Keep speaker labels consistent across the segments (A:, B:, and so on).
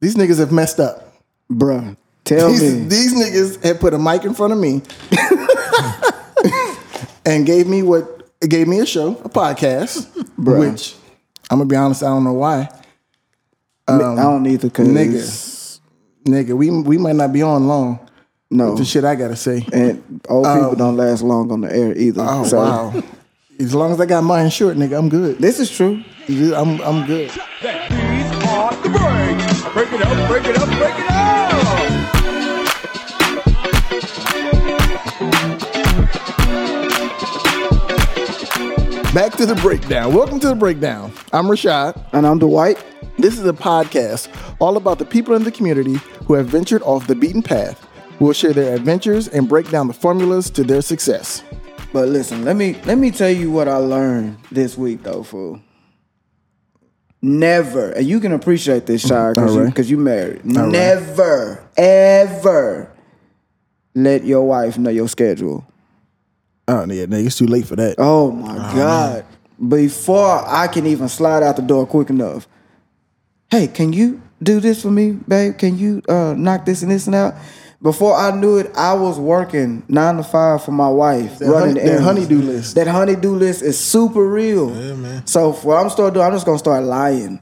A: These niggas have messed up.
B: Bruh, tell
A: These,
B: me.
A: these niggas had put a mic in front of me and gave me what gave me a show, a podcast,
B: Bruh.
A: which I'm gonna be honest, I don't know why.
B: I don't um, either, cause
A: Nigga. Nigga, we we might not be on long.
B: no,
A: The shit I gotta say.
B: and old people um, don't last long on the air either.
A: Oh
B: so
A: wow. As long as I got mine short, nigga, I'm good.
B: this is true.
A: I'm I'm good.
C: Break. Break it up, break it up, break it up.
A: Back to the breakdown. Welcome to the breakdown. I'm Rashad.
B: And I'm Dwight.
A: This is a podcast all about the people in the community who have ventured off the beaten path. We'll share their adventures and break down the formulas to their success.
B: But listen, let me let me tell you what I learned this week though, fool. Never, and you can appreciate this, Shire, because
A: All
B: you,
A: right.
B: 'cause you married.
A: right.
B: Never, ever let your wife know your schedule.
A: Oh yeah, nigga, it's too late for that.
B: Oh my God. Before I can even slide out the door quick enough. Hey, can you do this for me, babe? Can you uh, knock this and this and out? Before I knew it, I was working nine to five for my wife,
A: That
B: running
A: honey-
B: the
A: that honeydew list.
B: That honeydew list is super real. Yeah, man. So what I'm start doing, I'm just gonna start lying.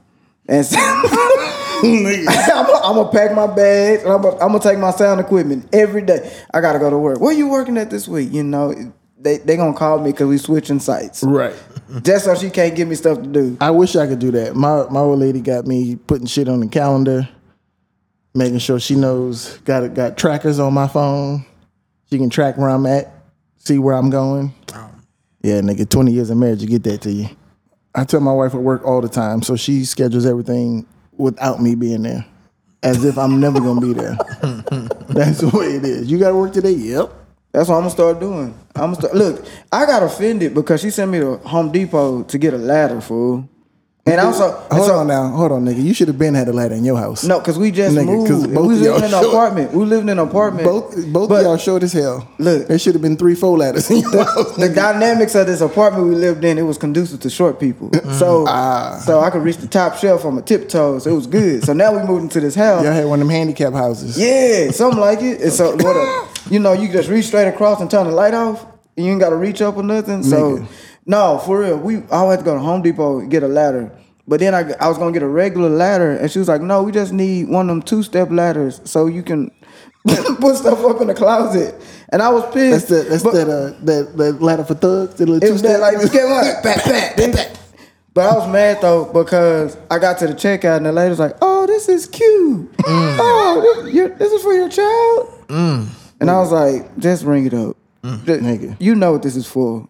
B: And so, I'm, gonna pack my bags and I'm gonna, take my sound equipment every day. I gotta go to work. Where are you working at this week? You know, they they gonna call me because we switching sites.
A: Right.
B: Just so she can't give me stuff to do.
A: I wish I could do that. My my old lady got me putting shit on the calendar, making sure she knows got got trackers on my phone. She can track where I'm at, see where I'm going. Yeah, nigga, 20 years of marriage, you get that to you. I tell my wife at work all the time, so she schedules everything without me being there. As if I'm never gonna be there. That's the way it is. You gotta work today? Yep.
B: That's what I'm gonna start doing. I'm gonna start. Look, I got offended because she sent me to Home Depot to get a ladder, fool. And also,
A: Hold
B: so-
A: on now, hold on, nigga. You should have been had a ladder in your house.
B: No, because we just
A: Nigga,
B: moved.
A: both
B: We
A: of
B: in an apartment. We lived in an apartment.
A: Both both of y'all short as hell.
B: Look.
A: there should have been three, four ladders in your house.
B: the dynamics of this apartment we lived in, it was conducive to short people. So,
A: Ah.
B: so I could reach the top shelf on my tiptoes. It was good. So now we moved into this house.
A: Y'all had one of them handicap houses.
B: Yeah, something like it. And so what a, you know, you just reach straight across and turn the light off. And you ain't gotta reach up or nothing. So
A: Nigga.
B: No, for real. We I had to go to Home Depot and get a ladder. But then I, I was gonna get a regular ladder, and she was like, "No, we just need one of them two step ladders so you can put stuff up in the closet." And I was
A: That's
B: pissed.
A: that. That's
B: but,
A: that. Uh, that that ladder for thugs. The little two
B: was that
A: step.
B: like get? Pat, pat, pat, pat. But I was mad though because I got to the checkout and the lady was like, "Oh, this is cute. Mm. Oh, this, this is for your child." Mm. And I was like, "Just ring it up, mm. Just-
A: Nigga.
B: You know what this is for.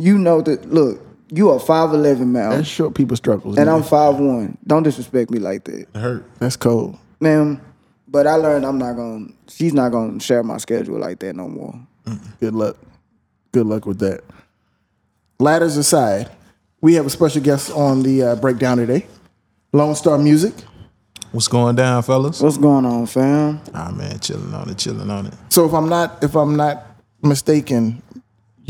B: You know that. Look, you are five eleven, man,
A: That's short people struggles.
B: and
A: nigga.
B: I'm five one. Don't disrespect me like that,
D: hurt.
A: That's cold.
B: ma'am." But I learned I'm not gonna. She's not gonna share my schedule like that no more.
A: Good luck. Good luck with that. Ladders aside, we have a special guest on the uh, breakdown today. Lone Star Music.
D: What's going down, fellas?
B: What's going on, fam?
D: Ah man, chilling on it, chilling on it.
A: So if I'm not if I'm not mistaken,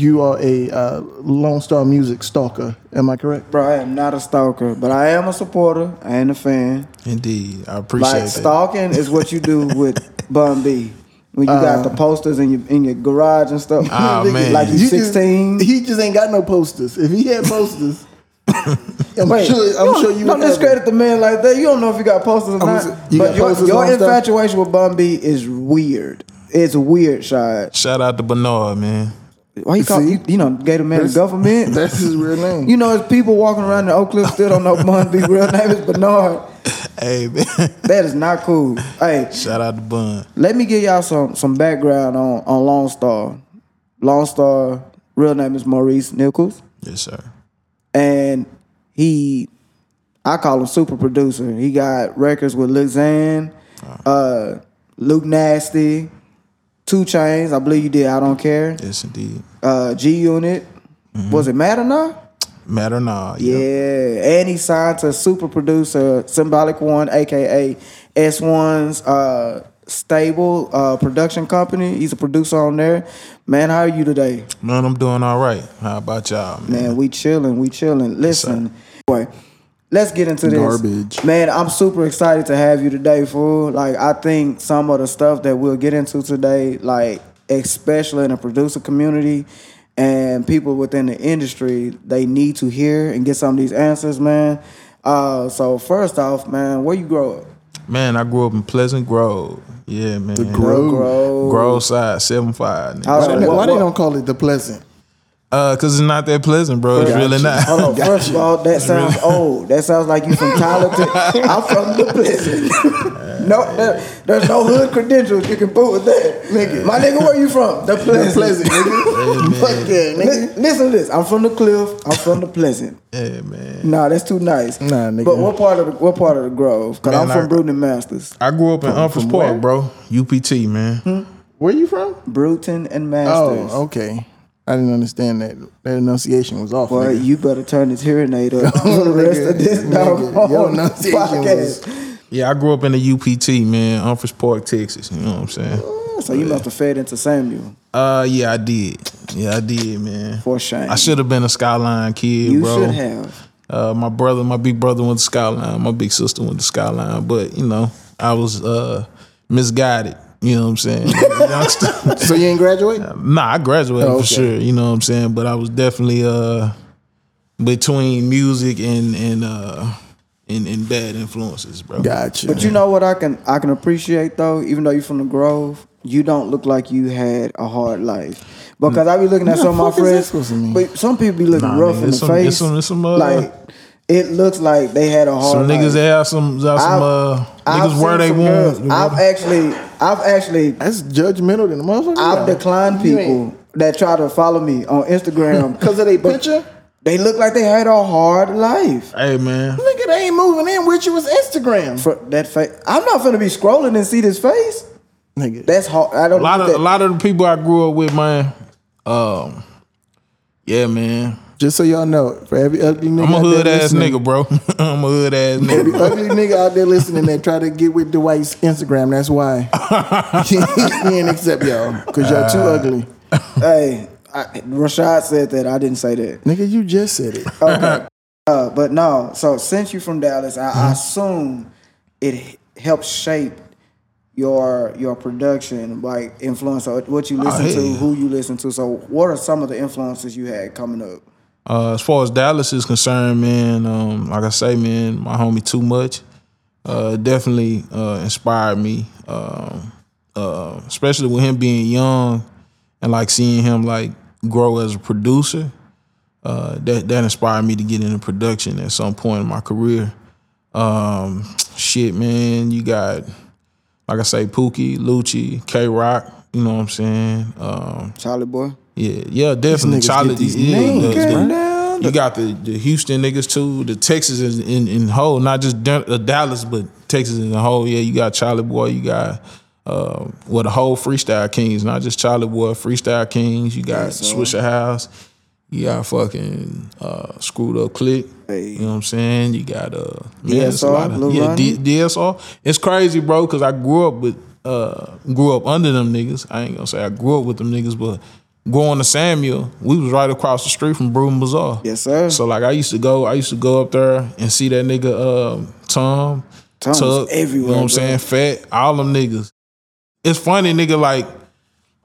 A: you are a uh, Lone Star Music stalker. Am I correct?
B: Bro, I am not a stalker, but I am a supporter and a fan.
D: Indeed, I appreciate
B: Like
D: that.
B: stalking is what you do with Bun B. When you got the posters in your in your garage and stuff. Nigga,
D: man.
B: Like you
A: You just-
B: sixteen.
A: he just ain't got no posters. If he had posters, I'm
B: Wait,
A: sure. I'm
B: don't,
A: sure you
B: don't discredit the man like that. You don't know if you got posters or not.
A: s- you
B: but
A: got
B: your,
A: posters
B: your
A: on stuff?
B: infatuation with Bun B is weird. It's weird, Shad.
D: Shout out to Bernard, man.
B: Why you call
A: See?
B: you, you know gave the man the government?
A: That's his real name.
B: you know, there's people walking around in Oak Cliff still don't know Bun B real name is Bernard.
D: Hey man,
B: That is not cool. Hey,
D: shout out to Bun.
B: Let me give y'all some some background on on Lone Star. Lone Star, real name is Maurice Nichols,
D: Yes, sir.
B: and he, I call him super producer. He got records with Lil Xan, uh, Luke Nasty, 2 Chainz. I believe you did. I don't care.
D: Yes, indeed.
B: Uh, G Unit. Was it Mad or not?
D: Matter now.
B: Yeah, and he signed to super producer Symbolic One, aka S1's uh, stable uh, production company. He's a producer on there. Man, how are you today?
D: Man, I'm doing all right. How about y'all, man?
B: Man, we chilling, we chilling. Listen, boy, let's get into this.
A: Garbage.
B: Man, I'm super excited to have you today, fool. Like, I think some of the stuff that we'll get into today, like, especially in the producer community and people within the industry, they need to hear and get some of these answers, man. Uh, so first off, man, where you grow up?
D: Man, I grew up in Pleasant Grove. Yeah, man. The
A: Grove.
B: Grove.
D: Grove side, seven five.
B: How's
A: Why,
B: it-
A: they- why they don't call it the pleasant?
D: Uh, cause it's not that pleasant, bro. It's really not.
B: Hold on. First of all, that sounds old. That sounds like you from Tyler. to- I'm from the Pleasant. no, there- there's no hood credentials you can put with that, nigga. My nigga, where you from? The
A: The
B: Pleasant.
A: pleasant, nigga. Fuck yeah, nigga.
B: Li- Listen to this. I'm from the Cliff. I'm from the Pleasant.
D: Yeah, man.
B: Nah, that's too nice.
A: Nah, nigga.
B: But what part of the what part of the Grove? Cause
D: Man,
B: I'm
D: I-
B: from Bruton and Masters.
D: I grew up in Umphress
A: from
D: Park, bro. UPT, man.
A: Where you from?
B: Bruton and Masters.
A: Oh, okay. I didn't understand that. That enunciation was off.
B: Boy,
A: nigga.
B: you better turn this hearing aid up for the rest of this
A: Nigga,
B: dog
A: your enunciation
B: podcast.
A: was-
D: Yeah, I grew up in the UPT, man. Umphress Park, Texas. You know what I'm saying?
B: So you must have fed into Samuell
D: Uh, yeah, I did. Yeah, I did, man.
B: for shame.
D: I should have been a Skyline kid,
B: You
D: bro.
B: should have.
D: Uh, my brother, my big brother went to Skyline. My big sister went to Skyline. But you know, I was uh, misguided. You know what I'm saying? Youngster.
A: So you ain't graduate?
D: Nah, I graduated
A: Oh,
D: for sure. You know what I'm saying? But I was definitely uh between music and and uh and, and bad influences, bro.
A: Gotcha.
B: But you know what I can I can appreciate though, even though you're from the Grove, you don't look like you had a hard life. Because I be looking at
A: What
B: some of my
A: fuck is that
B: friends,
A: supposed to mean?
B: but some people be looking
D: Nah,
B: rough
D: man,
B: in the
D: some-
B: face.
D: it's some- it's some, uh,
B: like it looks like they had a hard
D: Some niggas
B: life.
D: that have some, have some uh,
B: I've
D: niggas where they want.
B: girls- I've actually, I've actually,
A: That's judgmental than a motherfucker.
B: I've declined people that try to follow me on Instagram
A: Because of their picture?
B: They look like they had a hard life.
D: Hey man,
A: Nigga, they ain't moving in with you. It's Instagram.
B: For that face, I'm not gonna be scrolling and see this face.
A: Nigga.
B: That's hard. I don't.
D: a lot of
B: that.
D: a lot of the people I grew up with, man. Um, yeah, man.
A: Just so y'all know, for every ugly nigga
D: I'm a
A: out there
D: hood ass
A: listening-
D: nigga, bro. I'm a hood ass
A: Every
D: nigga.
A: ugly nigga out there listening that try to get with Dwight's Instagram, that's why. he ain't accept y'all. Because y'all too ugly.
B: hey, I, Rashad said that. I didn't say that.
A: Nigga, you just said it.
B: Okay. uh, but no. So since you're from Dallas, I, I assume it h- helps shape your your production, like influence or what you listen to,
D: yeah.
B: who you listen to. So what are some of the influences you had coming up?
D: Uh, as far as Dallas is concerned, man, um, like I say, man, my homie Too Much uh, definitely uh, inspired me, um, uh, especially with him being young and like seeing him like grow as a producer. Uh, that that inspired me to get into production at some point in my career. Um, shit, man, you got like I say, Pookie, Lucci, K Rock. You know what I'm saying? Um,
B: Charlie boy.
D: Yeah, yeah, definitely. Charlie,
A: these
D: yeah,
A: names,
B: bruh.
D: you got the, the Houston niggas too, the Texas in, in, in whole, not just uh, Dallas, but Texas in the whole. Yeah, you got Charlie Boy, you got uh, well the whole Freestyle Kings, not just Charlie Boy, Freestyle Kings. You got
B: so-
D: Swishahouse, you got fucking uh, Screwed Up Click.
B: Hey.
D: You know what I'm saying? You got uh, man, a
B: DSR,
D: of- yeah? D- DSR. It's crazy, bro, because I grew up with uh grew up under them niggas. I ain't gonna say I grew up with them niggas, but going to Samuell, we was right across the street from Broom Bazaar.
B: Yes, sir.
D: So like I used to go, I used to go up there and see that nigga um Tom,
B: Tom was
D: Tuck, You know what I'm saying? Fat, all them niggas. It's funny, nigga, like,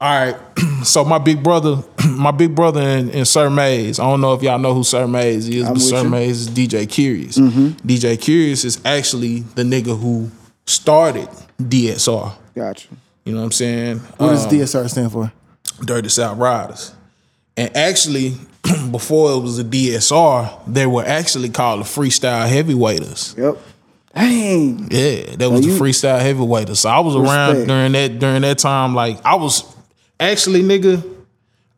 D: all right, so my big brother, my big brother in, in Sir Mays, I don't know if y'all know who Sir Mays is,
B: I'm
D: but Sir
B: you. Mm-hmm.
D: Mays is DJ Curious. DJ Curious is actually the nigga who started DSR.
B: Gotcha.
D: You know what I'm saying?
A: What does
D: Um,
A: DSR stand for?
D: Dirty South Riders. And actually, before it was a DSR, they were actually called the Freestyle Heavyweighters.
B: Yep. Dang.
D: Yeah, that was
B: Now
D: the
B: you-
D: freestyle heavyweight. So I was around during that during that time. Like I was actually nigga,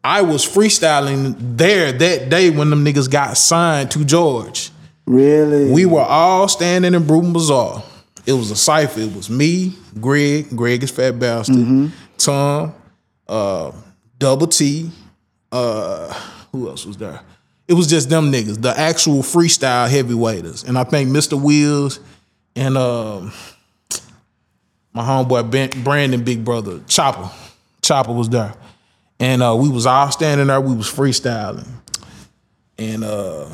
D: I was freestyling there that day when them niggas got signed to George.
B: Really?
D: We were all standing in Bruton Bazaar. It was a cipher. It was me, Greg, Greg is Fat Bastard,
B: Mm-hmm.
D: Tom, uh, Double T, uh, who else was there? It was just them niggas, the actual freestyle heavyweighters. And I think Mr. Wheels and um, my homeboy ben, Brandon, big brother, Chopper. Chopper was there. And uh, we was all standing there, we was freestyling. And uh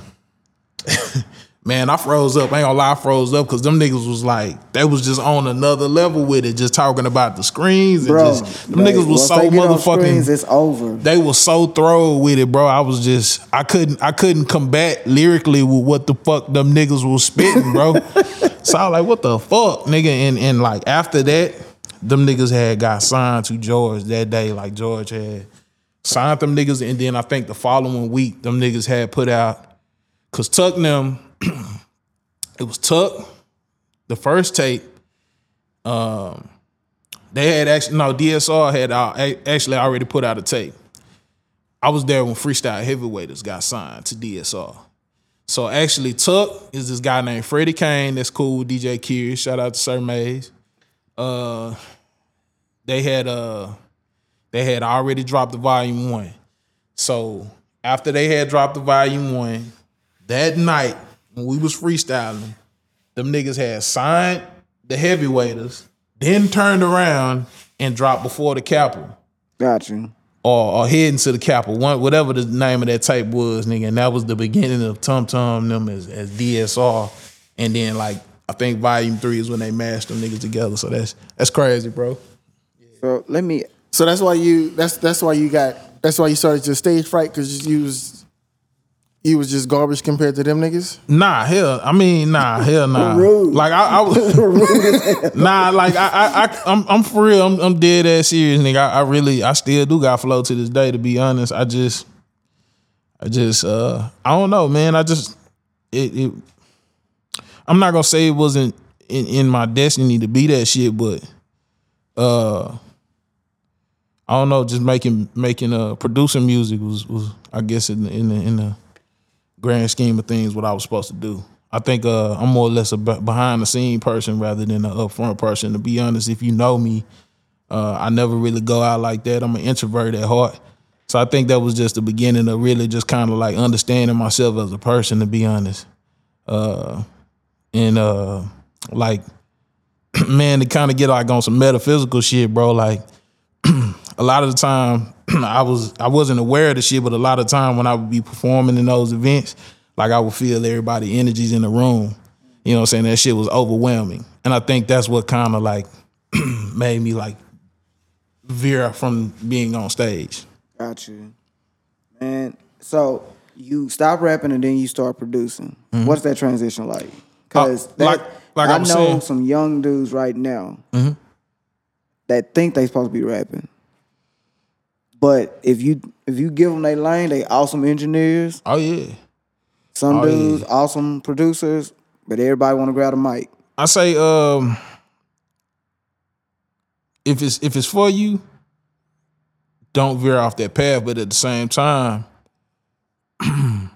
D: Man, I froze up. I ain't gonna lie, I froze up because them niggas was like, they was just on another level with it, just talking about the screens and
B: Bro,
D: just them niggas was so
B: they get on
D: motherfucking
B: screens, it's over.
D: they was so throw with it, bro. I was just I couldn't I couldn't combat lyrically with what the fuck them niggas was spitting, bro. so I was like, what the fuck, nigga? And and like after that, them niggas had got signed to George that day. Like George had signed them niggas, and then I think the following week, them niggas had put out cause Tuck them, it was Tuck, the first tape. Um, they had actually no DSR had actually already put out a tape. I was there when Freestyle Heavyweights got signed to DSR. So actually, Tuck is this guy named Freddie Kane. That's cool with DJ Curious. Shout out to Sir Mays. Uh, they had uh, they had already dropped the volume one. So after they had dropped the volume one, that night when we was freestyling, them niggas had signed the heavyweights, then turned around and dropped before the capital
B: Got you.
D: or, or heading to the capital, one whatever the name of that tape was, nigga. And that was the beginning of Tum Tum them as, as DSR. And then like I think volume three is when they mashed them niggas together. So that's that's crazy, bro.
B: So let me.
A: So that's why you that's that's why you got that's why you started your stage fright because you was you was just garbage compared to them niggas.
D: Nah, hell, I mean, nah, hell, nah.
B: Rude.
D: Like I, I was, nah, like I, I, I, I'm, I'm for real. I'm, I'm dead ass serious, nigga. I, I really, I still do got flow to this day. To be honest, I just, I just, uh, I don't know, man. I just, it, it I'm not gonna say it wasn't in, in my destiny to be that shit, but, uh. I don't know, just making making uh producing music was was I guess in the, in the in the grand scheme of things what I was supposed to do. I think uh, I'm more or less a behind the scene person rather than an upfront person. To be honest, if you know me, uh, I never really go out like that. I'm an introvert at heart, so I think that was just the beginning of really just kind of like understanding myself as a person. To be honest, uh, and uh, like man, to kind of get like on some metaphysical shit, bro. Like a lot of the time I was I wasn't aware of the shit, but a lot of time when I would be performing in those events, like I would feel everybody energies in the room. You know what I'm saying? That shit was overwhelming. And I think that's what kind of like made me like veer from being on stage.
B: Got you. Man, so you stop rapping and then you start producing. What's that transition like? Because
D: Mm-hmm. Uh, like- like I
B: know
D: saying. Mm-hmm.
B: some young dudes right now that think they supposed to be rapping. But if you if you give them their lane, they awesome engineers.
D: Oh yeah.
B: Some
D: Oh, yeah.
B: dudes awesome producers, but everybody want to grab a mic.
D: I say um if it's if it's for you, don't veer off that path. But at the same time,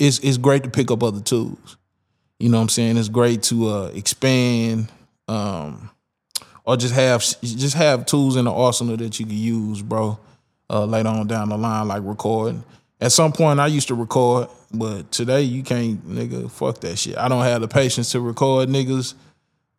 D: it's it's great to pick up other tools. You know what I'm saying? It's great to uh expand um or just have just have tools in the arsenal that you can use, bro. Uh later on down the line, like recording. At some point I used to record, but today you can't nigga, fuck that shit. I don't have the patience to record niggas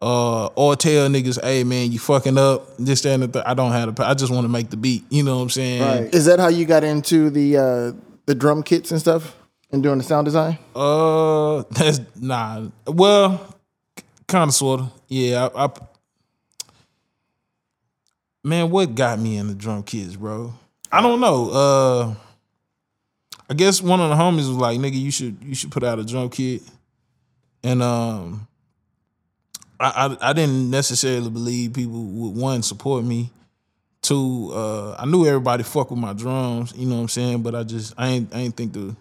D: uh, or tell niggas, hey man, you fucking up, this, that, and the. I don't have the I just want to make the beat. You know what I'm saying?
B: Right.
A: Is that how you got into the uh, the drum kits and stuff and doing the sound design?
D: Uh, that's nah. Well, kind of, sort of. Yeah. I, I, man, what got me in the drum kits, bro? I don't know. Uh, I guess one of the homies was like, "Nigga, you should you should put out a drum kit," and um, I I, I didn't necessarily believe people would one support me. Two, uh, I knew everybody fuck with my drums, you know what I'm saying, but I just I ain't I ain't think the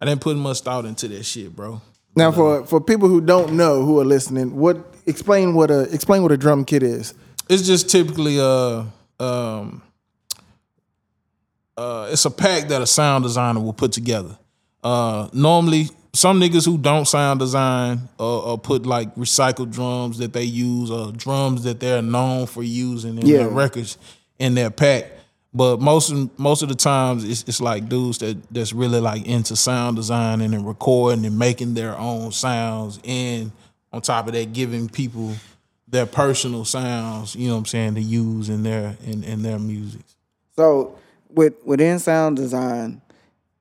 D: I didn't put much thought into that shit, bro.
A: Now, for for people who don't know who are listening, what explain what a explain what a drum kit is.
D: It's just typically uh um uh it's a pack that a sound designer will put together. Uh normally some niggas who don't sound design or, or put like recycled drums that they use or drums that they're known for using in
A: Yeah.
D: their records in their pack. But most of, most of the times it's, it's like dudes that that's really like into sound designing and recording and making their own sounds and on top of that giving people their personal sounds, you know what I'm saying, to use in their in, in their music.
B: So with within sound design,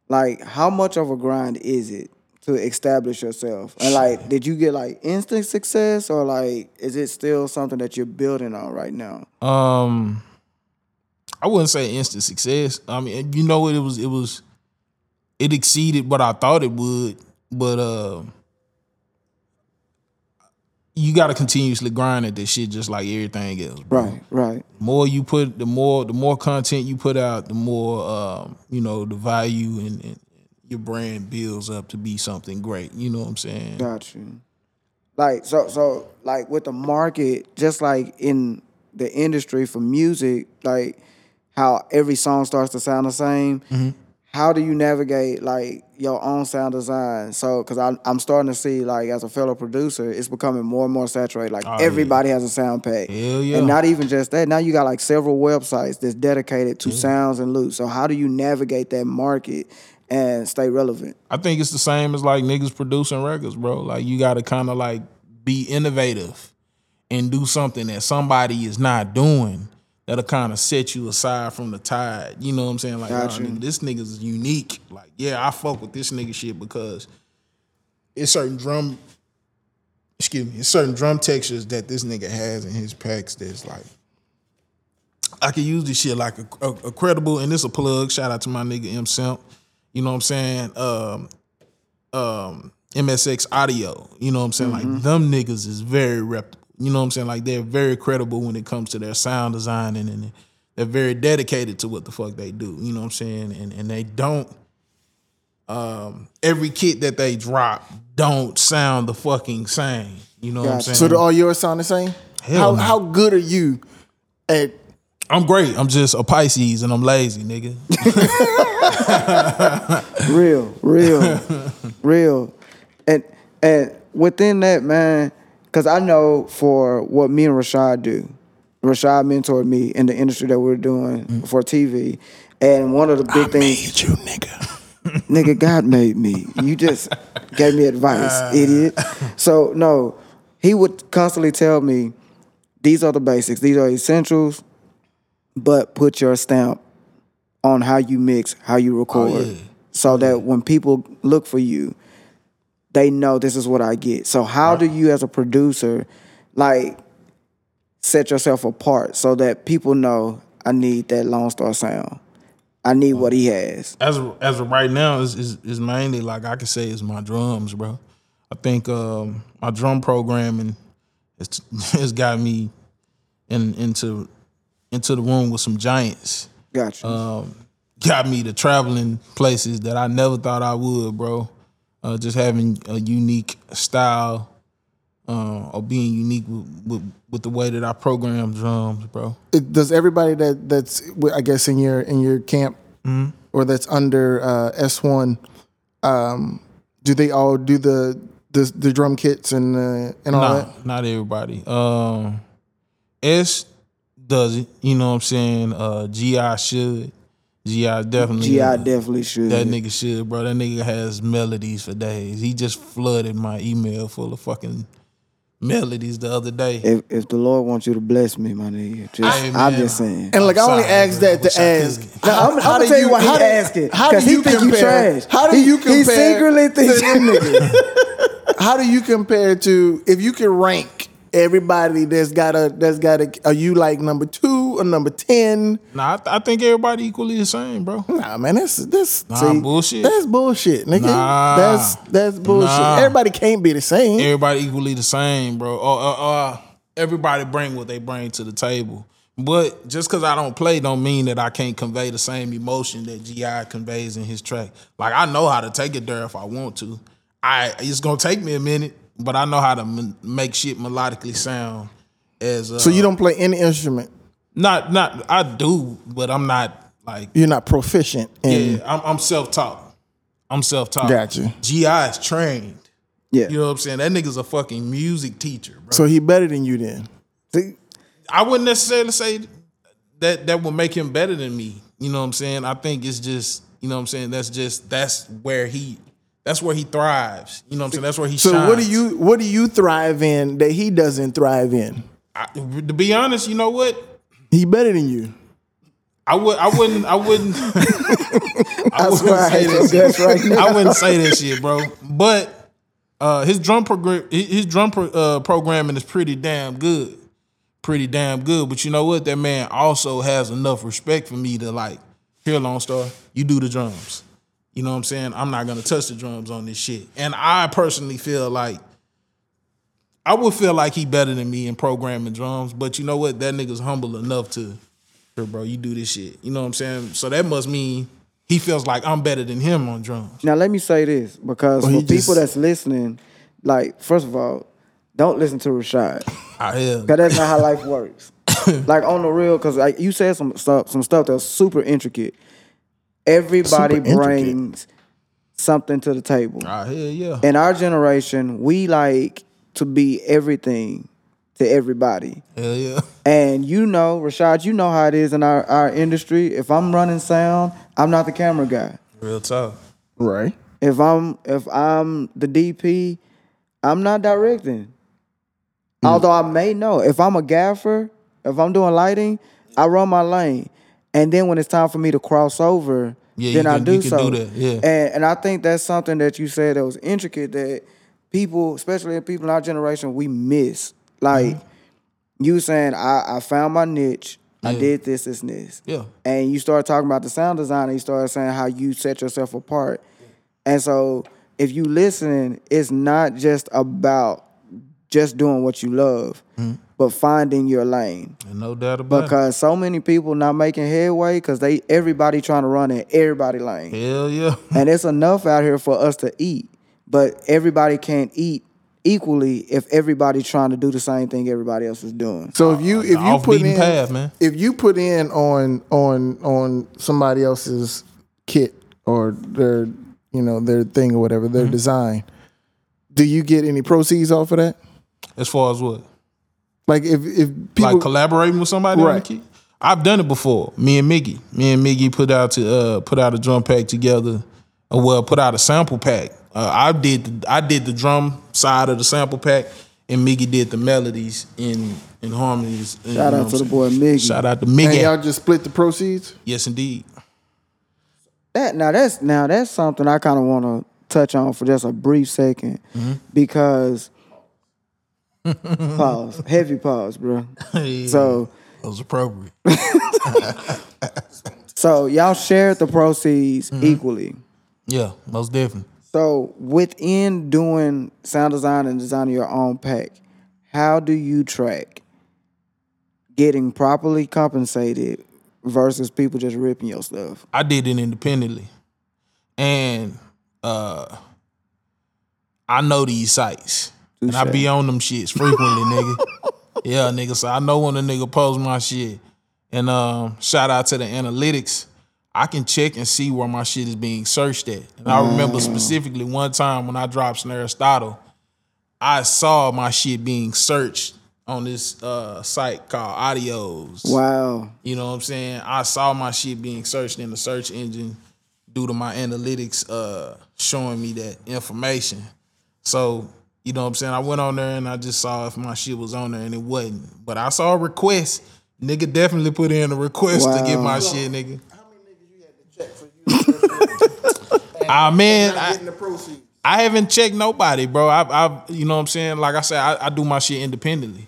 B: like how much of a grind is it to establish yourself? And like, did you get like instant success, or like, is it still something that you're building on right now?
D: Um, I wouldn't say instant success. I mean, you know, it was it was it exceeded what I thought it would, but uh, you got to continuously grind at this shit, just like everything else. Bro.
B: Right, right.
D: more you put the more the more content you put out the more um, you know the value and, and your brand builds up to be something great you know what i'm saying
B: Got you. Like so so like with the market, just like in the industry for music, like how every song starts to sound the same.
D: Mm-hmm.
B: How do you navigate like your own sound design? So, because I'm I'm starting to see like as a fellow producer, it's becoming more and more saturated. Like oh,
D: yeah.
B: everybody has a sound pack,
D: Hell yeah.
B: and not even just that. Now you got like several websites that's dedicated to sounds and loops. So how do you navigate that market and stay relevant?
D: i think it's the same as like niggas producing records bro like you gotta kind of like be innovative and do something that somebody is not doing that'll kind of set you aside from the tide you know what i'm saying like oh, nigga, this nigga's unique like yeah i fuck with this nigga shit because it's certain drum excuse me it's certain drum textures that this nigga has in his packs that's like I can use this shit like a, a, a credible, and this a plug. Shout out to my nigga M Simp. You know what I'm saying? Um, um, MSX Audio. You know what I'm saying? Like them niggas is very reputable. You know what I'm saying? Like they're very credible when it comes to their sound design, and, and they're very dedicated to what the fuck they do. You know what I'm saying? And and they don't. Um, every kit that they drop don't sound the fucking same. You know what I'm saying?
A: So do all yours sound the same?
D: Hell
A: how
D: no.
A: how good are you at
D: I'm great. I'm just a Pisces and I'm lazy, nigga.
B: real, real, real, and and within that, man, because I know for what me and Rashad do, Rashad mentored me in the industry that we're doing
A: Mm.
B: for TV, and one of the big things,
A: you, nigga?
B: nigga, God made me. You just gave me advice,
A: Uh.
B: idiot. So no, he would constantly tell me, these are the basics, these are essentials, but put your stamp on how you mix, how you record,
D: Oh, yeah.
B: so that when people look for you, they know this is what I get. So how do you, as a producer, like set yourself apart so that people know I need that Lone Star sound. I need what he has.
D: as of, as of right now is, is is mainly like I can say is my drums, bro. I think um, my drum programming has, has got me in into into the room with some giants.
B: Gotcha.
D: Um, got me to traveling places that I never thought I would, bro. Uh, just having a unique style uh, or being unique with, with, with the way that I program drums, bro.
A: It- Does everybody that that's I guess in your in your camp
D: Mm-hmm.
A: or that's under uh, S one, um, do they all do the the, the drum kits and uh, and all
D: Nah,
A: that?
D: not everybody. Um, S does it. You know what I'm saying? Uh, Gi should. Gi definitely.
B: GI definitely should.
D: That nigga should, bro. That nigga has melodies for days. He just flooded my email full of fucking melodies the other day.
B: if if the Lord wants you to bless me, my nigga, just
D: Hey,
B: I'm just saying.
A: And like I only
D: sorry,
A: asked
D: bro.
A: that to
D: I
A: ask.
D: could.
B: Now, I'm, I'm
A: how
B: gonna
A: do
B: tell you why he
A: how do-
B: asking.
A: How do
B: Because he
A: you
B: think you
A: compare?
B: trash.
A: How do
B: He-
A: you
B: He
A: compare?
B: secretly thinks them niggas.
A: How do you compare to if you can rank everybody that's got a that's got a are you like number two or number ten?
D: Nah, I, th- I think everybody equally the same, bro.
A: Nah, man, that's that's
D: Nah, bullshit.
A: That's bullshit, nigga.
D: Nah.
A: That's that's bullshit.
D: Nah.
A: Everybody can't be the same.
D: Everybody equally the same, bro. Or, or, or everybody bring what they bring to the table. But just because I don't play, don't mean that I can't convey the same emotion that Gi conveys in his track. Like I know how to take it there if I want to. I it's gonna take me a minute, but I know how to m- make shit melodically sound. As uh,
A: so you don't play any instrument.
D: not not I do, but I'm not like
A: You're not proficient in.
D: yeah. I'm, I'm self taught. I'm self taught.
A: Gotcha.
D: Gi is trained.
B: Yeah.
D: You know what I'm saying? That nigga's a fucking music teacher, bro.
A: So he better than you then.
B: See,
D: I wouldn't necessarily say that that would make him better than me. You know what I'm saying? I think it's just, you know what I'm saying? That's just that's where he that's where he thrives. You know what I'm saying? That's where he
A: So
D: shines.
A: what do you what do you thrive in that he doesn't thrive in?
D: I, to be honest, you know what?
A: He better than you.
D: I would. I wouldn't. I wouldn't. I,
B: I
D: wouldn't
B: I
D: say
B: your
D: that shit.
B: right now.
D: I wouldn't say that shit, bro. But uh, his drum program, his drum pro, uh, programming is pretty damn good. Pretty damn good. But you know what? That man also has enough respect for me to like, here, Lone Star, you do the drums. You know what I'm saying? I'm not gonna touch the drums on this shit. And I personally feel like I would feel like he better than me in programming drums, but you know what? That nigga's humble enough to, here, bro, you do this shit. You know what I'm saying? So that must mean he feels like I'm better than him on drums.
B: Now let me say this because
A: Well,
B: for
A: he
B: people
A: just-
B: that's listening, like first of all, don't listen to Rashad
D: I hell.
B: because that's not how life works. like on the real, because like you said some stuff, some stuff that's super intricate. Everybody
A: Super intricate.
B: brings something to the table.
D: Ah, hell yeah.
B: In our generation, we like to be everything to everybody.
D: Hell yeah.
B: And you know, Rashad, you know how it is in our, our industry. If I'm running sound, I'm not the camera guy.
D: Real tough.
A: Right.
B: If I'm if I'm the DP, I'm not directing. Although I may know. If I'm a gaffer, if I'm doing lighting, I run my lane. And then when it's time for me to cross over,
D: Yeah,
B: then
D: you
B: I
D: can-
B: do
D: you can
B: so.
D: do that, yeah.
B: And and I think that's something that you said that was intricate that people, especially people in our generation, we miss. Like
D: Mm-hmm.
B: you saying, I, I found my niche. I did this, this, and this.
D: Yeah.
B: And you start talking about the sound design and you start saying how you set yourself apart. And so if you listening, it's not just about just doing what you love,
D: Mm-hmm.
B: But finding your lane.
D: And no doubt about
B: Because so many people not making headway because they everybody trying to run in everybody lane.
D: it. Hell yeah.
B: And it's enough out here for us to eat. But everybody can't eat equally if everybody trying to do the same thing everybody else is doing.
A: So if you if you put in
D: path, man.
A: if you put in on on on somebody else's kit or their you know their thing or whatever
D: Mm-hmm.
A: their design, do you get any proceeds off of that?
D: As far as what?
A: Like if if people
D: like collaborating with somebody on the
A: Right.
D: key. I've done it before. Me and Miggy. Me and Miggy put out to uh put out a drum pack together. Uh, well, put out a sample pack. Uh, I did the, I did the drum side of the sample pack, and Miggy did the melodies in in harmonies. You
B: Shout
D: know
B: out
D: what
B: to the
D: I'm
B: boy? Miggy.
D: Shout out to
A: and
D: Miggy.
A: y'all just split the proceeds.
D: Yes, indeed.
B: That now that's now that's something I kind of want to touch on for just a brief 2nd
D: Mm-hmm.
B: because pause, heavy pause, bro. So
D: That was appropriate.
B: so y'all shared the proceeds
D: Mm-hmm.
B: equally.
D: Yeah, most definitely.
B: So within doing sound design and designing your own pack, how do you track getting properly compensated versus people just ripping your stuff?
D: I did it independently. And uh I know these sites. And I be on them shits frequently, nigga. Yeah, nigga. So I know when a nigga post my shit. And um, shout out to the analytics. I can check and see where my shit is being searched at. And I remember specifically one time when I dropped Snaristotle, I saw my shit being searched on this uh, site called AudioZ.
B: Wow.
D: You know what I'm saying? I saw my shit being searched in the search engine due to my analytics uh, showing me that information. So, you know what I'm saying? I went on there and I just saw if my shit was on there and it wasn't. But I saw a request. Nigga definitely put in a request to get
B: Wow.
D: my shit, nigga. Ah man, I,
A: the proceeds.
D: I haven't checked nobody, bro. I've, I've, you know what I'm saying. Like I said, I, I do my shit independently.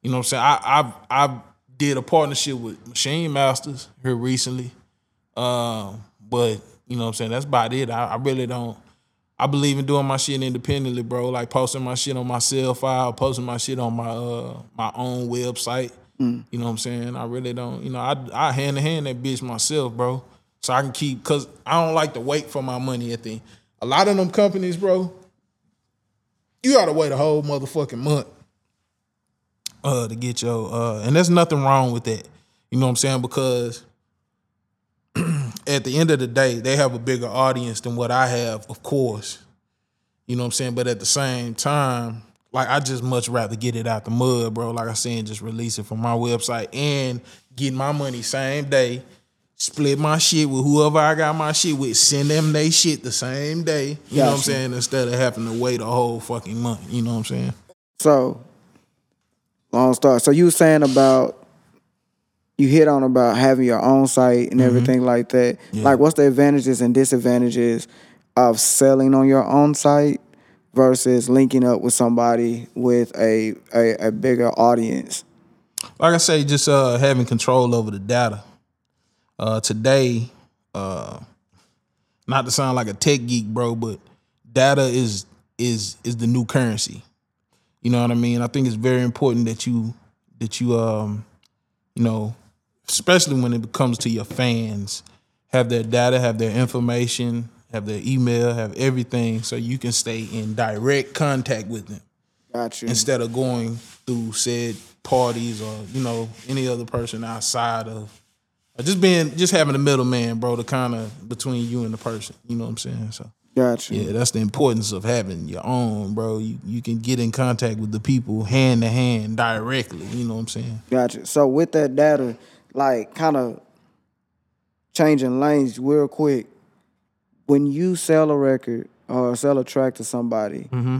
D: You know what I'm saying. I, I've, I did a partnership with Machine Masters here recently, um, but you know what I'm saying. That's about it. I, I really don't. I believe in doing my shit independently, bro. Like posting my shit on my Sellfy, posting my shit on my uh my own website. You know what I'm saying? I really don't. You know, I I hand to hand that bitch myself, bro. So I can keep because I don't like to wait for my money at the. A lot of them companies, bro. You gotta wait a whole motherfucking month uh to get your uh and there's nothing wrong with that. You know what I'm saying? Because at the end of the day, they have a bigger audience than what I have, of course. You know what I'm saying? But at the same time, like I just much rather get it out the mud, bro. Like I said, just release it from my website and get my money same day. Split my shit with whoever I got my shit with. Send them they shit the same day. You know what I'm saying? Instead of having to wait a whole fucking month. You know what I'm saying?
B: So, long story. So you were saying about you hit on about having your own site and everything like that. Like, what's the advantages and disadvantages of selling on your own site versus linking up with somebody with a a, a bigger audience?
D: like I say, just uh, having control over the data. Uh, today, uh, not to sound like a tech geek, bro, but data is is is the new currency. You know what I mean? I think it's very important that you that you um you know, especially when it comes to your fans, have their data, have their information, have their email, have everything, so you can stay in direct contact with them
B: Gotcha.
D: instead of going through said parties or you know any other person outside of just being just having a middleman, bro, to kind of between you and the person. You know what I'm saying? So
B: Gotcha.
D: yeah, that's the importance of having your own, bro. You you can get in contact with the people hand to hand directly. You know what I'm saying?
B: Gotcha. So with that data, like kind of changing lanes real quick, when you sell a record or sell a track to somebody
D: Mm-hmm.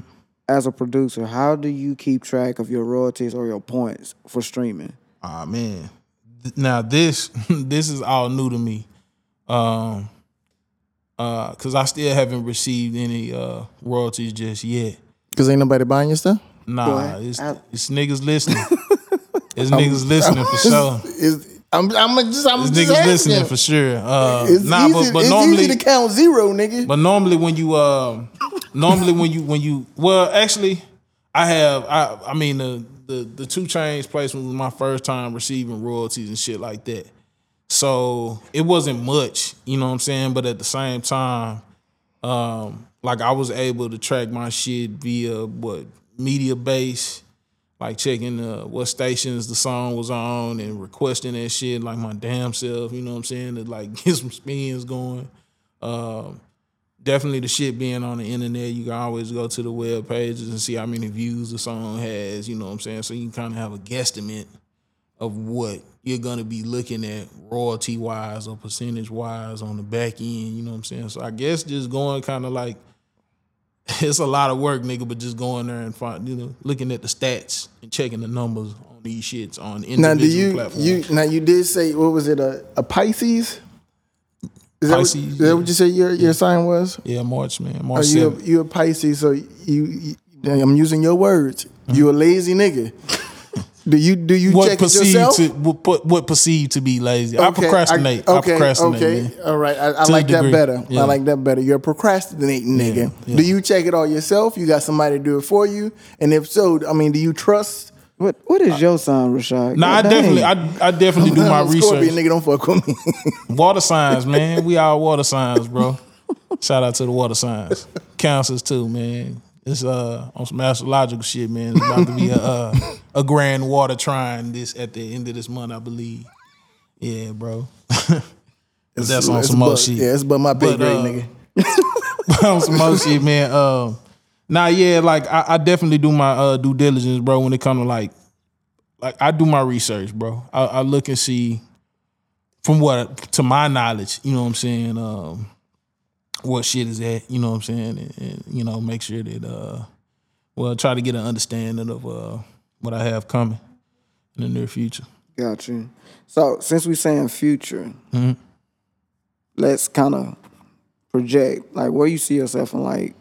B: as a producer, how do you keep track of your royalties or your points for streaming?
D: Ah man. Now this this is all new to me. Um uh cuz I still haven't received any uh royalties just yet.
A: Cause ain't nobody buying your stuff.
D: Nah,
B: Boy,
D: it's,
B: I-
D: it's niggas listening. it's niggas listening for sure.
A: Is I'm I'm just I'm
D: It's
A: just
D: niggas listening for sure. Uh,
A: It's
D: nah,
A: easy.
D: but, but
A: it's
D: normally,
A: easy to count zero, nigga.
D: but normally when you, um, normally when you when you, well, actually, I have, I, I mean, the the the 2 Chainz placement was my first time receiving royalties and shit like that. So it wasn't much, you know what I'm saying. But at the same time, um, like I was able to track my shit via what Mediabase, like checking uh, what stations the song was on and requesting that shit like my damn self, you know what I'm saying, to like get some spins going. Um, definitely the shit being on the internet, you can always go to the web pages and see how many views the song has, you know what I'm saying? So you can kind of have a guesstimate of what you're gonna be looking at royalty wise or percentage wise on the back end, you know what I'm saying? So I guess just going kind of like it's a lot of work, nigga, but just going there and find, you know, looking at the stats and checking the numbers on these shits on individual
A: Now, do you
D: platforms.
A: you now you did say what was it a, a Pisces? Is that, what,
D: Pisces,
A: is that what you said your your sign was?
D: yeah, March, man,
A: Are
D: March
A: you a, you a Pisces? So you, you I'm using your words. You a mm-hmm. lazy nigga. Do you do you
D: What
A: check it yourself?
D: to what, what, what perceived to be lazy? I procrastinate. I,
A: okay,
D: procrastinate.
A: okay,
D: man.
A: all right. I, I like that better.
D: yeah.
A: I like that better. You're a procrastinating nigga.
D: yeah.
A: Do you check it all yourself? You got somebody to do it for you? And if so, I mean, do you trust?
B: What What is uh, your sign, Rashad?
D: Nah, I
B: God dang.
D: definitely, I, I definitely do my
A: I'm a Scorpion,
D: research.
A: nigga. Don't fuck with me.
D: Water signs, man. We all water signs, bro. Shout out to the water signs. Cancers too, man. It's uh on some astrological shit, man. It's about to be a uh, a grand water trine this at the end of this month, I believe. Yeah, bro. But that's on some more shit.
A: Yeah, it's above my big
D: But,
A: grade,
D: uh,
A: nigga.
D: on some more shit, man. Um, nah, yeah, like I, I definitely do my uh, due diligence, bro. When it comes to like, like I do my research, bro. I, I look and see, from what to my knowledge, you know what I'm saying. Um, what shit is that? You know what I'm saying, and, and, you know, make sure that uh, well, try to get an understanding of uh what I have coming in the near future.
B: Got you. So since we saying future,
D: Mm-hmm.
B: let's kind of project like where you see yourself in like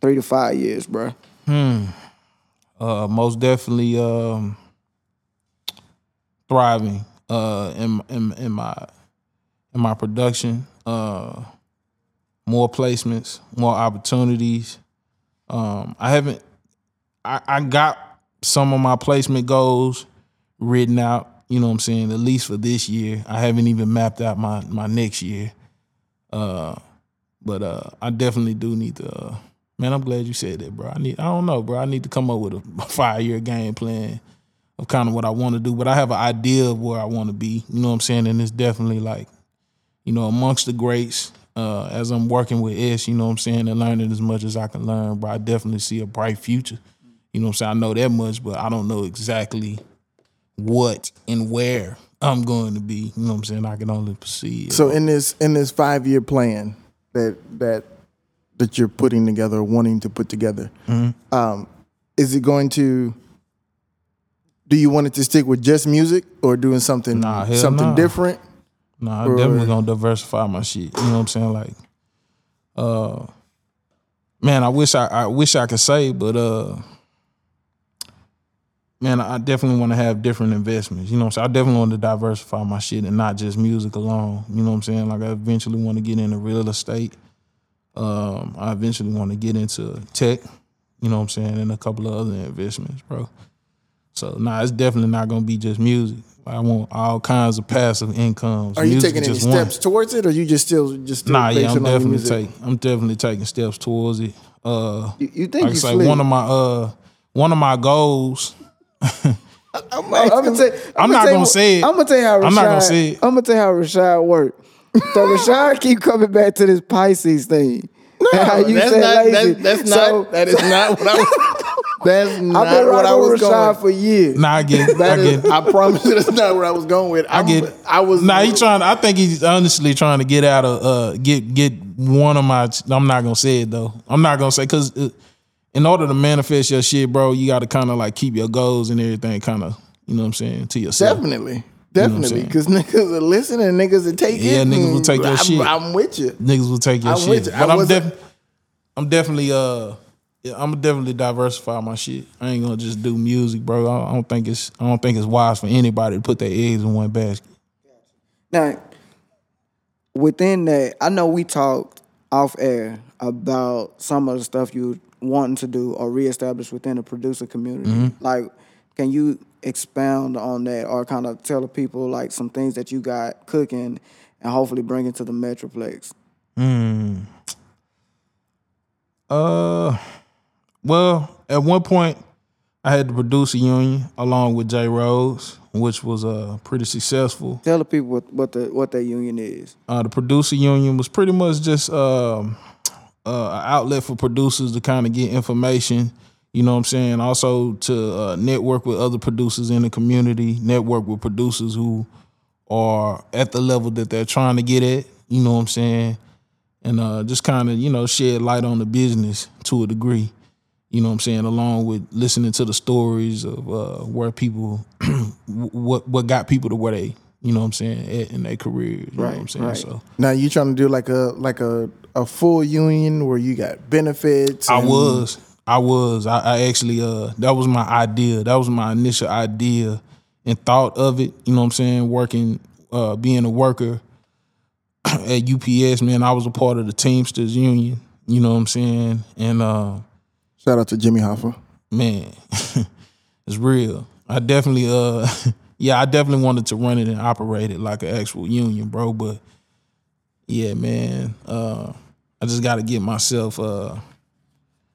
B: three to five years, bro.
D: uh, most definitely um, thriving uh, in, in in my in my production. Uh, more placements, more opportunities. Um, I haven't. I, I got some of my placement goals written out. You know what I'm saying? At least for this year, I haven't even mapped out my my next year. Uh, but uh, I definitely do need to. Uh, man, I'm glad you said that, bro. I need. I don't know, bro. I need to come up with a five year game plan of kind of what I want to do. But I have an idea of where I want to be. You know what I'm saying? And it's definitely like, you know, amongst the greats. Uh, as I'm working with S, you know what I'm saying, and learning as much as I can learn, but I definitely see a bright future. You know what I'm saying? I know that much, but I don't know exactly what and where I'm going to be. You know what I'm saying? I can only perceive.
A: So in this in this five year plan that that that you're putting together, or wanting to put together,
D: Mm-hmm.
A: um, is it going to do you want it to stick with just music or doing something
D: Nah,
A: something
D: nah.
A: different?
D: Nah, I'm definitely gonna diversify my shit. You know what I'm saying? Like, uh, man, I wish I, I wish I could say, but uh, man, I definitely want to have different investments. You know what I'm saying? I definitely want to diversify my shit and not just music alone. You know what I'm saying? Like, I eventually want to get into real estate. Um, I eventually want to get into tech. You know what I'm saying? And a couple of other investments, bro. So, nah, it's definitely not gonna be just music. I want all kinds of passive incomes.
A: Are you
D: Music
A: taking any
D: just one.
A: steps towards it, or you just still just still
D: Nah, yeah, I'm definitely taking. I'm definitely taking steps towards it. Uh,
B: You, you think
D: like I
B: you
D: say,
B: slick?
D: one of my uh, one of my goals.
B: I'm, I'm gonna tell,
D: I'm not gonna say it.
B: I'm gonna tell you how Rashad,
D: I'm not gonna say it.
B: I'm gonna tell you how Rashad worked. So Rashad keep coming back to this Pisces thing. No, how you
A: that's not,
B: lazy.
A: That's, that's
B: So-
A: not. That is not what I was. That's not
B: I've been
A: what I
B: rocking
A: was
B: Rashad
A: going.
B: for years.
D: Nah, I get, it, I get,
A: is, I promise you, that's not where I was going with.
D: I
A: I'm-
D: get. it.
A: I was.
D: Nah, he trying. I think he's honestly trying to get out of uh, get get one of my. I'm not gonna say it though. I'm not gonna say because in order to manifest your shit, bro, you got to kind of like keep your goals and everything kind of. You know what I'm saying to yourself.
A: Definitely.
D: what I'm
A: Definitely.
D: saying?
A: Because niggas are listening, niggas are taking
D: Yeah, niggas will take your
A: I'm,
D: shit.
A: I'm with you.
D: niggas will take your
A: I'm
D: shit.
A: with you. I
D: But I'm
A: wasn't-
D: def- I'm definitely uh yeah, I'm definitely diversify my shit. I ain't gonna just do music, bro. I don't think it's I don't think it's wise for anybody to put their eggs in one basket.
B: Now, within that, I know we talked off air about some of the stuff you wanting to do or reestablish within the producer community.
D: Mm-hmm.
B: Like, can you expound on that or kind of tell the people like some things that you got cooking and hopefully bring it to the Metroplex?
D: Uh well, at one point I had to produce a union along with Jay Rose, which was uh pretty successful.
B: Tell the people what, what the what that union is.
D: Uh, the producer union was pretty much just um, uh, an outlet for producers to kind of get information. You know what I'm saying? Also to uh, network with other producers in the community, network with producers who are at the level that they're trying to get at. You know what I'm saying? And uh, just kind of you know shed light on the business to a degree. You know what I'm saying? Along with listening to the stories of uh, where people, what what got people to where they, you know what I'm saying, at in their careers. You know what I'm
B: Right,
D: saying?
B: right.
D: So
A: Now you trying to do like a like a a full union where you got benefits.
D: I was. I was. I, I actually uh that was my idea. That was my initial idea and thought of it. You know what I'm saying? Working uh being a worker at UPS, man, I was a part of the Teamsters Union. You know what I'm saying? And uh
A: Shout out to Jimmy Hoffa.
D: man, it's real. I definitely uh yeah, I definitely wanted to run it and operate it like an actual union, bro. But yeah, man, uh I just gotta get myself uh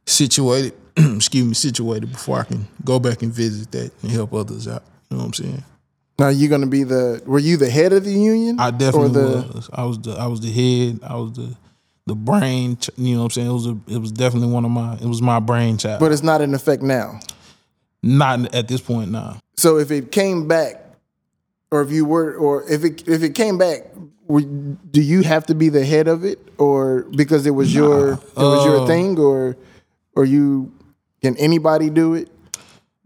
D: situated, excuse me, situated before I can go back and visit that and help others out. You know what I'm saying?
A: Now you're gonna be the were you the head of the union?
D: I definitely
A: the,
D: was. I was the I was the head. I was the the brain. You know what I'm saying? It was a, it was definitely one of my it was my brainchild.
A: But it's not in effect now.
D: not at this point now.
A: So if it came back, or if you were, or if it if it came back, do you have to be the head of it, or because it was your it was your
D: Uh,
A: thing, or or you can anybody do it?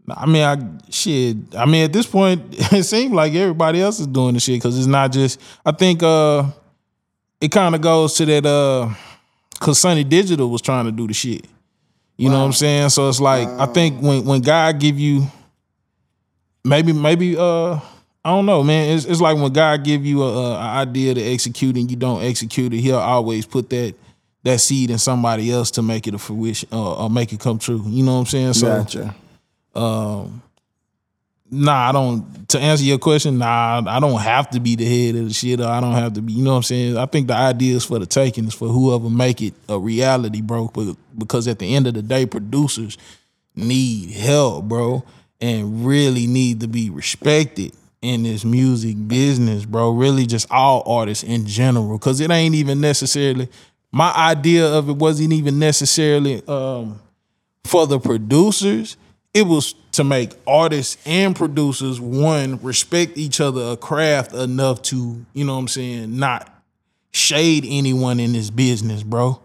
D: I mean, I shit. I mean, at this point, it seems like everybody else is doing the shit because it's not just. I think uh, it kind of goes to that uh, cause Sonny Digital was trying to do the shit. You know what I'm saying? So it's like I think when when God give you, maybe maybe uh, I don't know, man. It's it's like when God give you a, a, idea to execute and you don't execute it, He'll always put that that seed in somebody else to make it a fruition uh, or make it come true. You know what I'm saying? So.
A: Gotcha.
D: Nah, I don't. To answer your question, nah, I don't have to be the head of the shit. Or I don't have to be. You know what I'm saying? I think the idea is for the taking. Is for whoever make it a reality, bro. But because at the end of the day, producers need help, bro, and really need to be respected in this music business, bro. Really, just all artists in general, because it ain't even necessarily. My idea of it wasn't even necessarily. um for the producers, it was to make artists and producers one respect each other a craft enough to, you know what I'm saying, not shade anyone in this business, bro.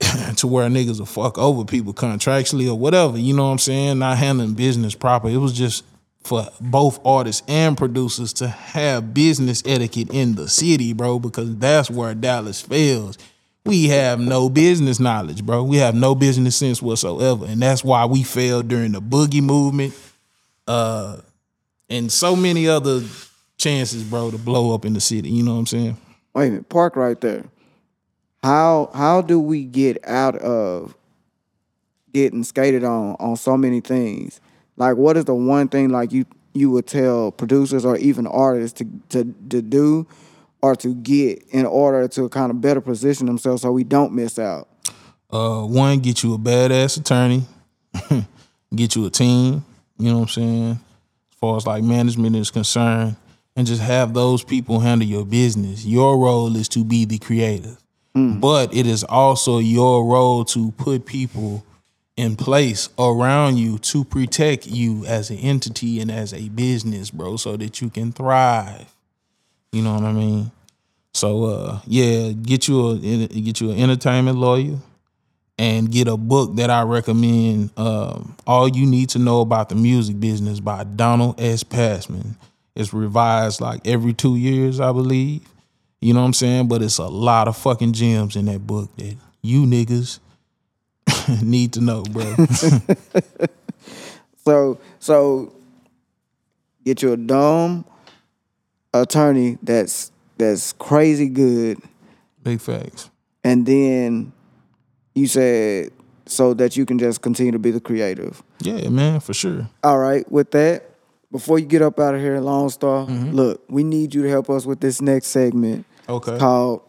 D: to where niggas will fuck over people contractually or whatever. You know what I'm saying? Not handling business proper. It was just for both artists and producers to have business etiquette in the city, bro, because that's where Dallas fails. We have no business knowledge, bro. We have no business sense whatsoever. And that's why we failed during the boogie movement. Uh and so many other chances, bro, to blow up in the city. You know what I'm saying?
B: Wait a minute, park right there. How how do we get out of getting skated on on so many things? Like, what is the one thing like you you would tell producers or even artists to to to do or to get in order to kind of better position themselves so we don't miss out?
D: Uh, one, get you a badass attorney, get you a team. You know what I'm saying? As far as like management is concerned, and just have those people handle your business. Your role is to be the creative, but it is also your role to put people in place around you to protect you as an entity and as a business, bro, so that you can thrive. You know what I mean? So uh yeah, get you a get you an entertainment lawyer and get a book that I recommend. Um, All you need to know about the music business by Donald S. Passman. It's revised like every two years, I believe. You know what I'm saying? But it's a lot of fucking gems in that book that you niggas need to know, bro.
B: So so get you a dumb attorney that's that's crazy good
D: Big facts.
B: and then you said so that you can just continue to be the creative.
D: Yeah, man, for sure.
B: All right, with that, before you get up out of here, Lone Star, mm-hmm. look, we need you to help us with this next segment
D: Okay.
B: called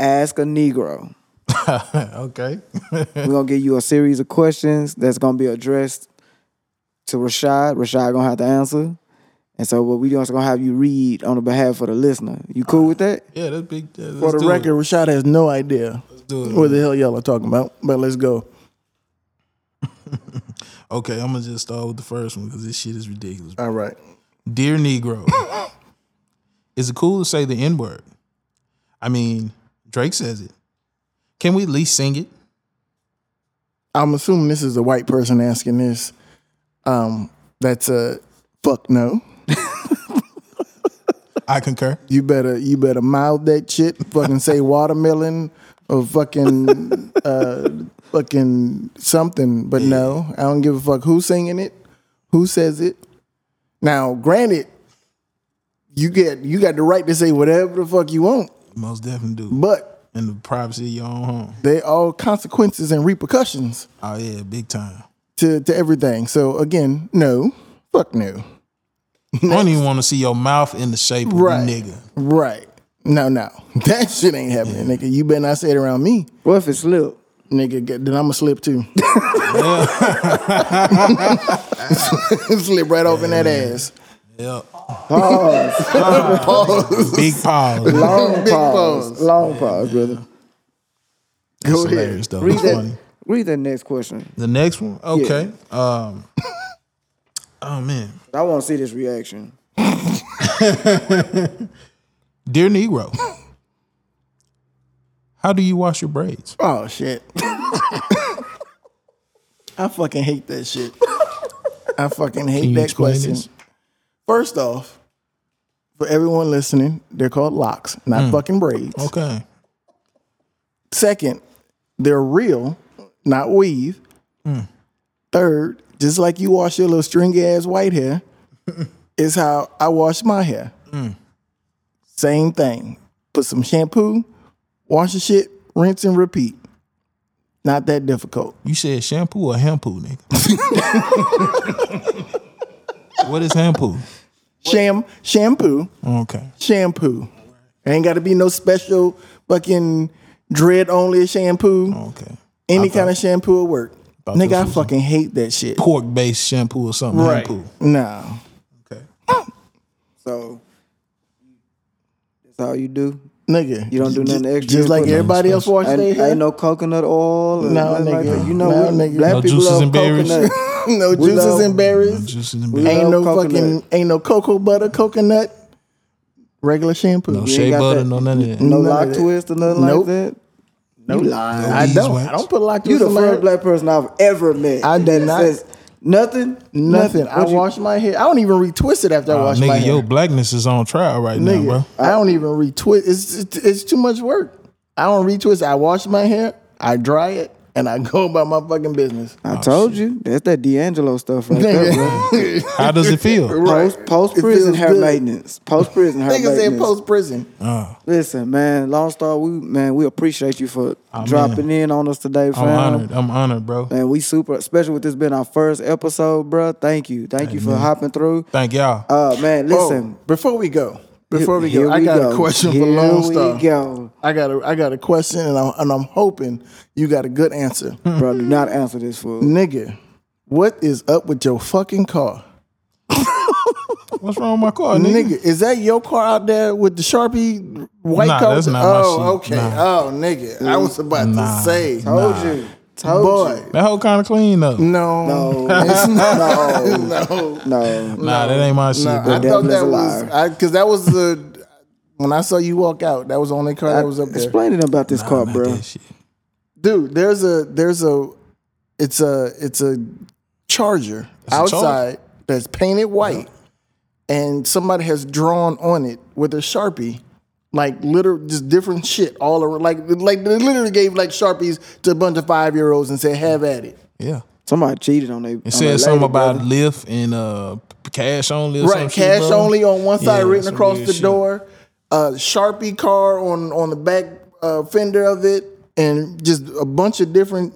B: Ask a Negro.
D: okay.
B: We're gonna give you a series of questions that's gonna be addressed to Rashad. Rashad gonna have to answer. And so what we doing is gonna have you read on the behalf of the listener. You cool with that?
D: Yeah, that's big. Yeah, let's
A: For the record,
D: it.
A: Rashad has no idea what the hell y'all are talking about. But let's go.
D: Okay, I'm gonna just start with the first one because this shit is ridiculous.
A: All right.
D: Dear Negro, is it cool to say the N word? I mean, Drake says it. Can we at least sing it?
A: I'm assuming this is a white person asking this. Um, that's a fuck no.
D: I concur.
A: You better you better mouth that shit. Fucking say watermelon or fucking uh fucking something. But no, I don't give a fuck who's singing it, who says it. Now, granted, you get you got the right to say whatever the fuck you want,
D: Most definitely do.
A: but
D: In the privacy of your own home.
A: they all consequences and repercussions
D: Oh yeah, big time.
A: to to everything. So again, no, fuck no.
D: I don't even want to see your mouth in the shape of
A: Right.
D: a nigga.
A: Right. No, no. That shit ain't happening, nigga. You better not say it around me.
B: What if it slip?
A: Nigga, get- then I'ma slip too. slip right off in that ass.
D: Yep.
B: Pause. Pause.
D: Big pause.
B: Long
A: Big
B: pause.
A: pause.
B: Long pause, brother.
D: That's
A: Go ahead.
D: hilarious though.
B: Read
D: It's
B: that.
D: funny.
B: Read that next question.
D: The next one? Okay. Um Oh man.
B: I want to see this reaction.
D: Dear Negro. How do you wash your braids?
A: Oh shit. I fucking hate that shit. I fucking hate
D: Can you
A: that
D: explain
A: question.
D: this?
A: First off, for everyone listening, they're called locks, not hmm. fucking braids.
D: Okay.
A: Second, they're real, not weave. Hmm. Third, just like you wash your little stringy ass white hair, is how I wash my hair. Mm. Same thing. Put some shampoo, wash the shit, rinse and repeat. Not that difficult.
D: You said shampoo or shampoo, nigga? what is shampoo?
A: Sham shampoo,
D: Okay.
A: shampoo. Ain't got to be no special fucking dread only shampoo.
D: Okay.
A: Any kind of shampoo will work.
D: Thought
A: Nigga, I
D: was
A: fucking hate that shit.
D: Pork based shampoo or something. Shampoo.
A: No.
D: Okay.
B: So that's all you do.
A: Nigga.
B: You don't do nothing extra.
A: Just like everybody else wash
B: Ain't,
A: their hair.
B: ain't no coconut oil. or
A: No,
B: nothing like
A: nigga.
B: that. You know,
A: No,
B: we,
A: nigga.
B: black
D: No
B: people
D: juices
B: love
D: and berries?
B: coconut.
A: no
B: We
A: juices
B: love-
A: and berries.
D: Juices and berries.
A: Ain't no
B: love coconut.
A: fucking ain't no cocoa butter, coconut, regular shampoo.
D: No shea
B: got
D: butter,
B: that.
D: no none of that.
B: No
A: None
B: lock
A: that.
B: twist or nothing
A: Nope.
B: like that. You lying.
A: I don't.
D: wax.
A: I don't put a lot
B: You
A: to
B: the
A: somebody.
B: first black person I've ever met.
A: I did
B: that
A: not-
B: says nothing.
A: Nothing. I
B: you-
A: wash my hair. I don't even retwist it after I
D: Oh,
A: wash my
D: nigga,
A: hair.
D: your blackness is on trial right now,
A: Nigga,
D: bro.
A: I don't even retwist. It's, it's it's too much work. I don't retwist. I wash my hair. I dry it, and I go about my fucking business.
B: I told you. That's that D'Angelo stuff right there, bro.
D: How does it feel?
B: Post post prison
A: feels
B: hair
A: good.
B: maintenance. Post prison hair maintenance.
A: Nigga said
B: maintenance.
A: post prison.
D: Oh,
B: Listen, man, Lone Star, we man, we appreciate you for
D: Oh,
B: dropping in on us today,
D: I'm honored. I'm honored, bro.
B: And we super, especially with this being our first episode, bro. Thank you, thank you for hopping through.
D: Thank y'all.
B: Uh, man, listen.
A: Oh, before we go, before we
B: Here
A: go, I got
B: go.
A: a question for
B: Here
A: Lone
B: we go.
A: I got a I got a question, and I'm and I'm hoping you got a good answer,
B: bro, do not answer this fool.
A: nigga. What is up with your fucking car,
D: What's wrong with my car, nigga?
A: nigga? Is that your car out there with the sharpie white
D: Nah,
A: coat?
D: that's not my
A: oh,
D: shit.
A: okay.
D: Nah.
A: Oh, nigga, I was about
D: Nah.
A: to say,
B: Told you, told
A: boy,
B: you.
D: That whole kind of clean up.
A: no,
B: No,
A: it's not.
B: no,
A: no.
B: no.
D: Nah, that ain't my shit,
A: Nah. I thought that was
B: liar.
A: because that was the when I saw you walk out. That was the only car that was up there.
B: Explain to them about this car,
D: Nah,
B: bro.
D: that shit.
A: dude there's a there's a it's a it's a charger
D: a
A: outside that's painted white and somebody has drawn on it with a sharpie like literally just different shit all around like like they literally gave like sharpies to a bunch of five year olds and said have at it
D: Yeah.
B: Somebody cheated on they.
D: It said something about Lyft and uh cash only or
A: right cash
D: bro.
A: only on one side
D: Yeah,
A: written across the
D: shit.
A: door a sharpie car on on the back uh, fender of it and just a bunch of different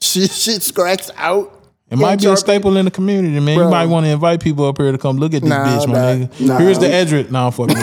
A: shit, shit scratched out
D: It might be a staple in the community, man.
A: Bro.
D: You might want to invite people up here to come look at this
A: Nah,
D: bitch, my
A: nah,
D: nigga.
A: nah.
D: Here's the address. Nah, I'm fucking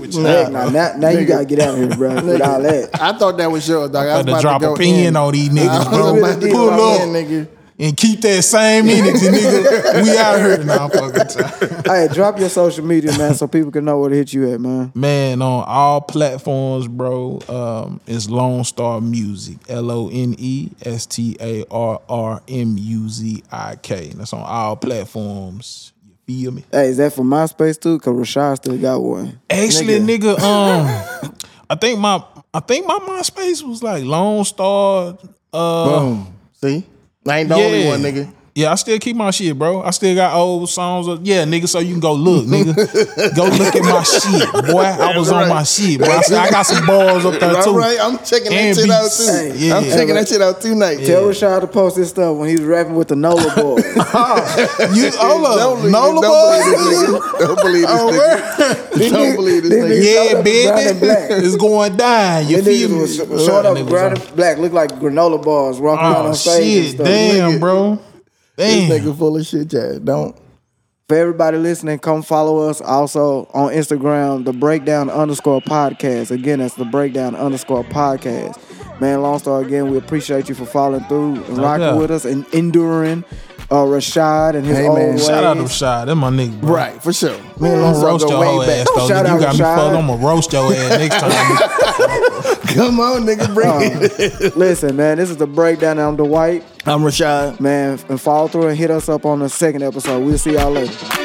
D: with you.
B: Heck, nah, now, now you gotta get out of here, bro. With all that.
A: I thought that was yours, dog. I was
D: About to drop
A: to go
D: a pin
A: in.
D: on these niggas, bro. Pull up
A: nigga.
D: And keep that same energy, nigga. We out here. Nah, I'm fucking time.
B: Hey, drop your social media, man, so people can know where to hit you at, man.
D: Man, on all platforms, bro, um, it's Lone Star Music. L O N E S T A R R M U Z I K. That's on all platforms. You feel me?
B: Hey, is that for MySpace too? Cause Rashad still got one.
D: Actually, nigga, um, I think my I think my MySpace was like Lone Star. Uh,
A: Boom. See? I ain't the only one, nigga.
D: Yeah, I still keep my shit, bro. I still got old songs. Of, yeah, nigga, so you can go look, nigga. go look at my shit, boy. I was on my shit, bro. I, still, I got some balls up there too.
A: All right, I'm checking that
D: And
A: shit out
D: beats.
A: too.
D: Yeah.
A: I'm checking that shit out tonight.
B: Tell Rashad to post this stuff when he was rapping with the Nola boys.
D: You hold up,
A: Don't believe,
D: Nola
A: don't believe
D: boy.
A: this nigga. Don't believe this oh, nigga. Don't believe this nigga.
D: Yeah, baby, it's going down. You feel
B: niggas
D: me?
B: was short up,
D: Niggas
B: brown and black, look like granola bars walking oh, around
D: Oh
B: on stage
D: shit, damn, bro.
A: This
D: Damn.
A: nigga full of shit, Chad. Don't.
B: For everybody listening, come follow us also on Instagram, the breakdown underscore podcast. Again, that's the breakdown underscore podcast. Man, Lone Star, again, we appreciate you for following through and rocking
D: doubt.
B: with us and enduring uh, Rashad and his
A: Hey,
B: old
A: man,
B: ways.
D: Shout out to Rashad. That's my nigga, bro.
A: Right, for sure. Man, and
D: I'm gonna
A: Star
D: roast
A: go
D: your
A: way
D: whole
A: back.
D: ass though.
B: Shout
D: nigga.
B: out
D: You got me
B: Rashad.
D: fucked. I'm gonna roast your ass next time.
A: Come on, nigga, bring uh, it.
B: Listen, man, this is the breakdown. I'm Dwight.
A: I'm Rashad.
B: Man, and follow through and hit us up on the second episode. We'll see y'all later.